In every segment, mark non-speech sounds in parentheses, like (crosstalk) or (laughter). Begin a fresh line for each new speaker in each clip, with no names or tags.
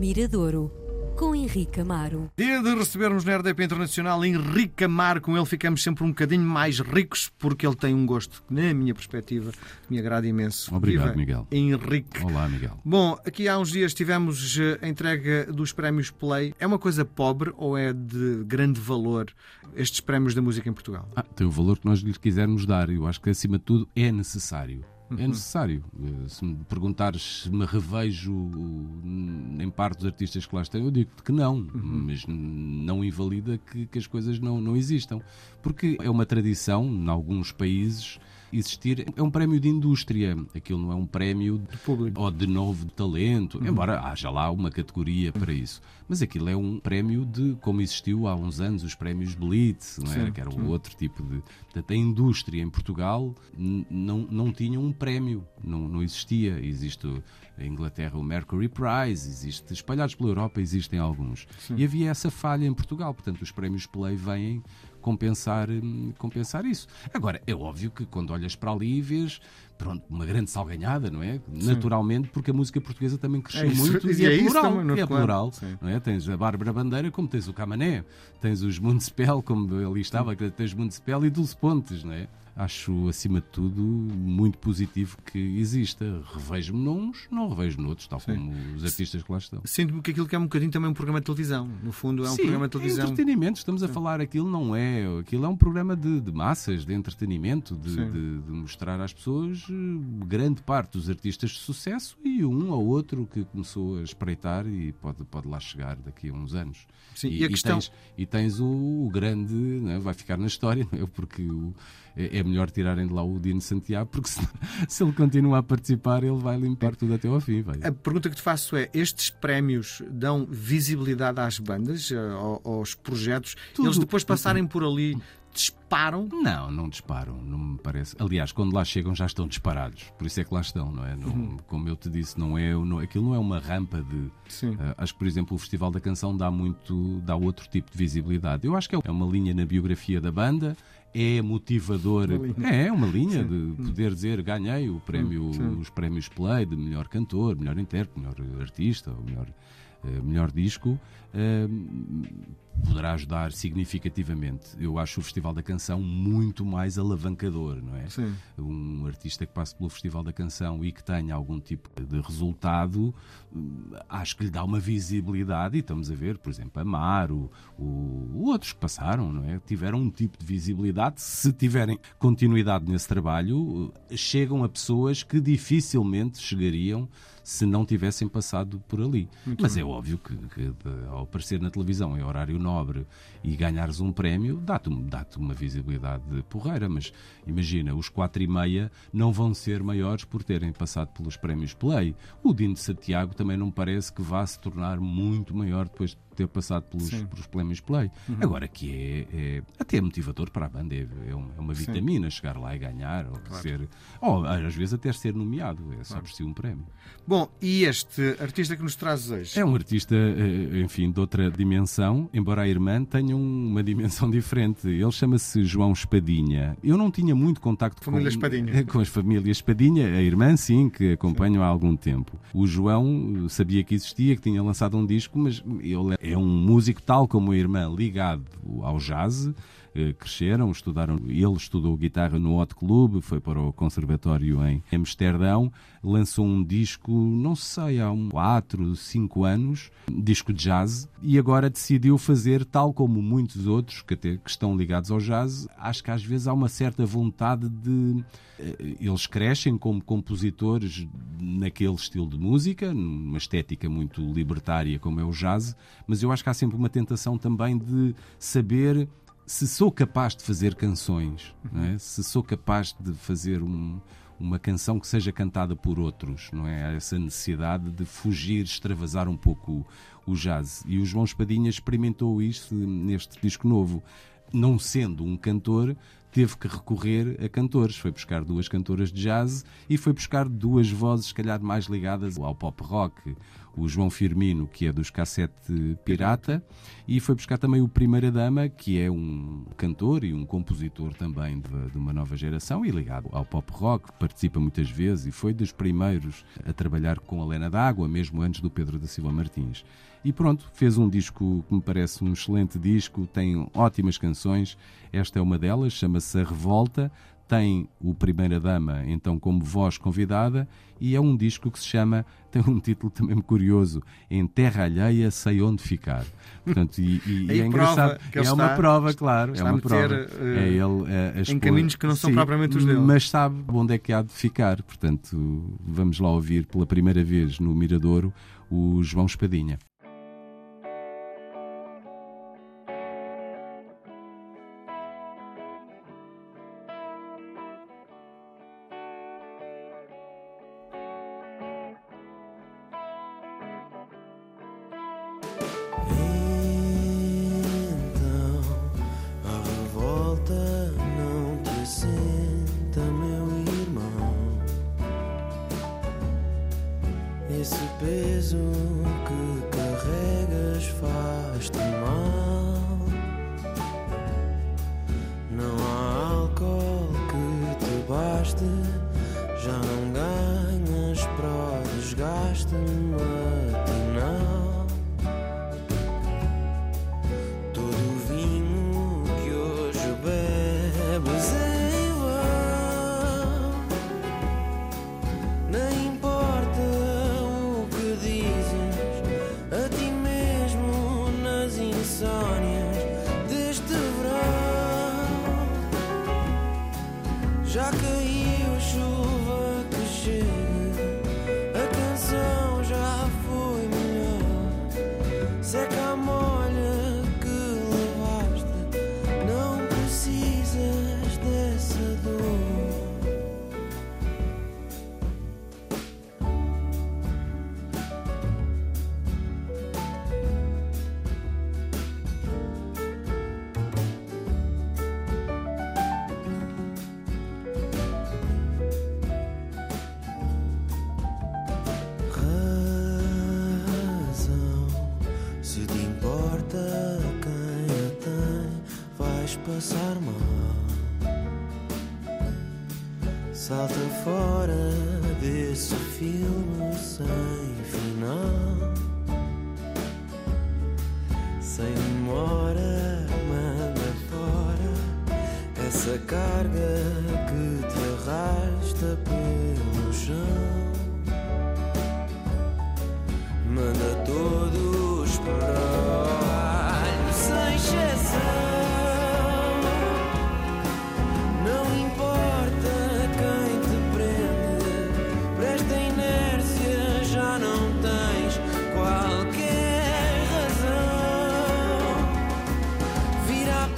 Miradouro, com Henrique Amaro.
Dia de recebermos na RDP Internacional Henrique Amaro. Com ele ficamos sempre um bocadinho mais ricos, porque ele tem um gosto que, na minha perspectiva, me agrada imenso.
Obrigado,
Viva,
Miguel.
Henrique.
Olá, Miguel.
Bom, aqui há uns dias tivemos eh, a entrega dos prémios Play. É uma coisa pobre ou é de grande valor estes prémios da música em Portugal?
Ah, tem o valor que nós lhe quisermos dar. Eu acho que, acima de tudo, é necessário. É necessário. Eh, Se me perguntares se me revejo uh, em parte dos artistas que lá estão, eu digo que não, mas n- não invalida que, que as coisas não, não existam. Porque é uma tradição, em alguns países, existir. É um prémio de indústria. Aquilo não é um prémio de
público.
ou de novo talento, embora haja lá uma categoria para isso. Mas aquilo é um prémio de, como existiu há uns anos, os prémios Blitz, não era?
Sim,
que era o outro tipo de. Portanto, a indústria em Portugal não, não tinha um prémio, não, não existia. Existe em Inglaterra o Mercury Prize, existe, espalhados pela Europa existem alguns. E havia essa falha em Portugal, portanto, os prémios Play vêm compensar, hum, compensar isso. Agora, é óbvio que quando olhas para ali e vês pronto, uma grande salganhada, não é? Naturalmente, porque a música portuguesa também cresceu
É isso,
muito
e é
é, plural.
também, não é?
é
Claro,
plural
sim.
não é? Tens a Bárbara Bandeira, como tens o Camané, tens os Municipal, como ali estava, que tens Municipal e Dulce Pontes, não é? Acho, acima de tudo, muito positivo que exista. Revejo-me nuns, não revejo noutros, tal como os artistas que lá estão.
Sinto-me que aquilo que é um bocadinho também um programa de televisão. No fundo, é um
Sim,
programa de
é
televisão.
entretenimento, estamos a falar, aquilo não é. Aquilo é um programa de, de massas, de entretenimento, de,
Sim.
de- de mostrar às pessoas grande parte dos artistas de sucesso e um ou outro que começou a espreitar e pode, pode lá chegar daqui a uns anos.
Sim,
e,
e a questão-
tens, e tens o, o grande, é? vai ficar na história, não é? porque o- é, é melhor tirarem de lá o Dino Santiago, porque se, (laughs) se ele continua a participar, ele vai limpar tudo até ao fim. Vai.
A pergunta que te faço é: estes prémios dão visibilidade às bandas, eh, ao- aos projetos?
Tudo.
Eles depois passarem por ali, disparam?
Não, não disparam, não me parece. Aliás, quando lá chegam já estão disparados, por isso é que lá estão, não é? Não-
Uhum.
Como eu te disse, não é, não, aquilo não é uma rampa de.
Sim.
Ah, acho que, por exemplo, o Festival da Canção dá muito, dá outro tipo de visibilidade. Eu acho que é uma linha na biografia da banda, é motivador.
Uma.
É, uma linha de poder dizer ganhei o prémio,
Sim.
os prémios Play de melhor cantor, melhor intérprete, melhor artista, melhor, eh, melhor disco. Poderá ajudar significativamente. Eu acho o Festival da Canção muito mais alavancador, não é?
Sim.
Um artista que passe pelo Festival da Canção e que tenha algum tipo de resultado, hum, acho que lhe dá uma visibilidade. E estamos a ver, por exemplo, Amaro, o, outros que passaram, não é? Tiveram um tipo de visibilidade. Se tiverem continuidade nesse trabalho, chegam a pessoas que dificilmente chegariam se não tivessem passado por ali. Mas é óbvio que, que ao aparecer na televisão em horário nobre e ganhares um prémio, dá-te dá uma visibilidade porreira. Mas imagina, os quatro e meia não vão ser maiores por terem passado pelos prémios Play. O Dino de Santiago também não parece que vá se tornar muito maior depois de ter passado pelos,
Sim.
pelos prémios Play. Agora que é, é até é motivador para a banda, é, é uma, é uma vitamina chegar lá e ganhar, ou ser, ou às vezes até ser nomeado, é só por si um prémio.
Bom, e este artista que nos trazes hoje?
É um artista, eh, enfim, de outra dimensão, embora a irmã tenha um- uma dimensão diferente. Ele chama-se João Espadinha. Eu não tinha muito contacto
Família (laughs)
com,
Espadinha.
com as famílias Espadinha, a irmã sim, que acompanho há algum tempo. O João eh, sabia que existia, que tinha lançado um disco, mas ele é um músico tal como a irmã, ligado ao jazz. Eh, Cresceram, estudaram. Ele estudou guitarra no Hot Club, foi para o conservatório em Amsterdão, lançou um disco, não sei, há um 4, 5 anos, disco de jazz, e agora decidiu fazer, tal como muitos outros que, até, que estão ligados ao jazz, acho que às vezes há uma certa vontade de. eh, Eles crescem como compositores naquele estilo de música, numa estética muito libertária como é o jazz, mas eu acho que há sempre uma tentação também de saber se sou capaz de fazer canções, é? se sou capaz de fazer um- uma canção que seja cantada por outros, não é? Há essa necessidade de fugir, extravasar um pouco o, o jazz. E o João Espadinha experimentou isto neste disco novo. Não sendo um cantor,
teve que recorrer a cantores. Foi buscar duas cantoras de jazz e foi buscar duas vozes, se calhar, mais ligadas ao pop rock. O João Firmino, que é dos Cassete Pirata, e foi buscar também o Primeira Dama, que é um cantor e um compositor também de, de uma nova geração e ligado ao pop rock, participa muitas vezes e foi dos primeiros a trabalhar com a Lena D'Água, mesmo antes do Pedro da Silva Martins. E pronto, fez um disco que me parece um excelente disco, tem ótimas canções. Esta é uma delas, chama-se A Revolta. Tem o Primeira Dama, então, como voz convidada, e é um disco que se chama, (laughs) tem um título também curioso, Em Terra Alheia Sei Onde Ficar. Portanto, e, e, (laughs) e é engraçado. É está, uma prova, claro. É uma
meter,
prova.
Uh,
é ele a, a
em caminhos que não são
sim,
propriamente os dele.
Mas sabe onde é que há de ficar. Portanto, vamos lá ouvir pela primeira vez no Miradouro o João Espadinha. Esse peso que carregas faz-te mal. Não há álcool que te baste, já não ganhas para o desgaste. Sarma, salta fora desse filme sem final, sem demora, manda fora essa carga que te arrasta pelo chão.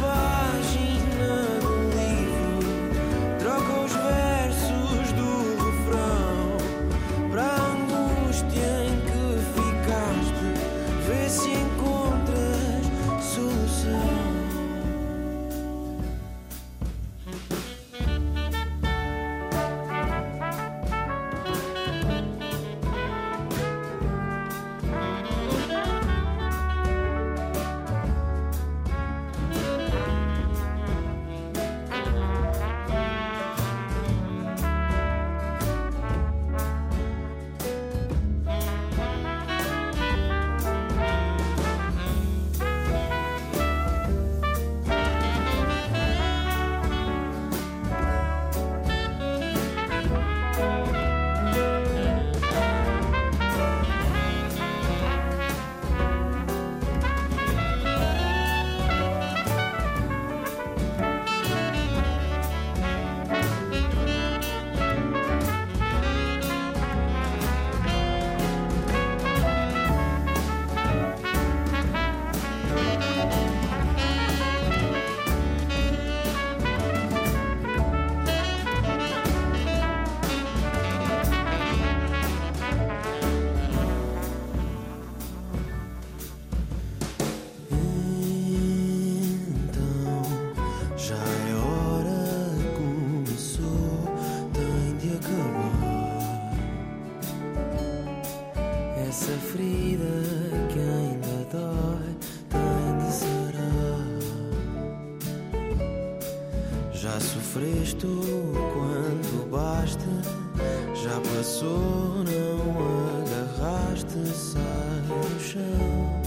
goodbye. Já sofreste o quanto basta, já passou, não agarraste, sai do chão.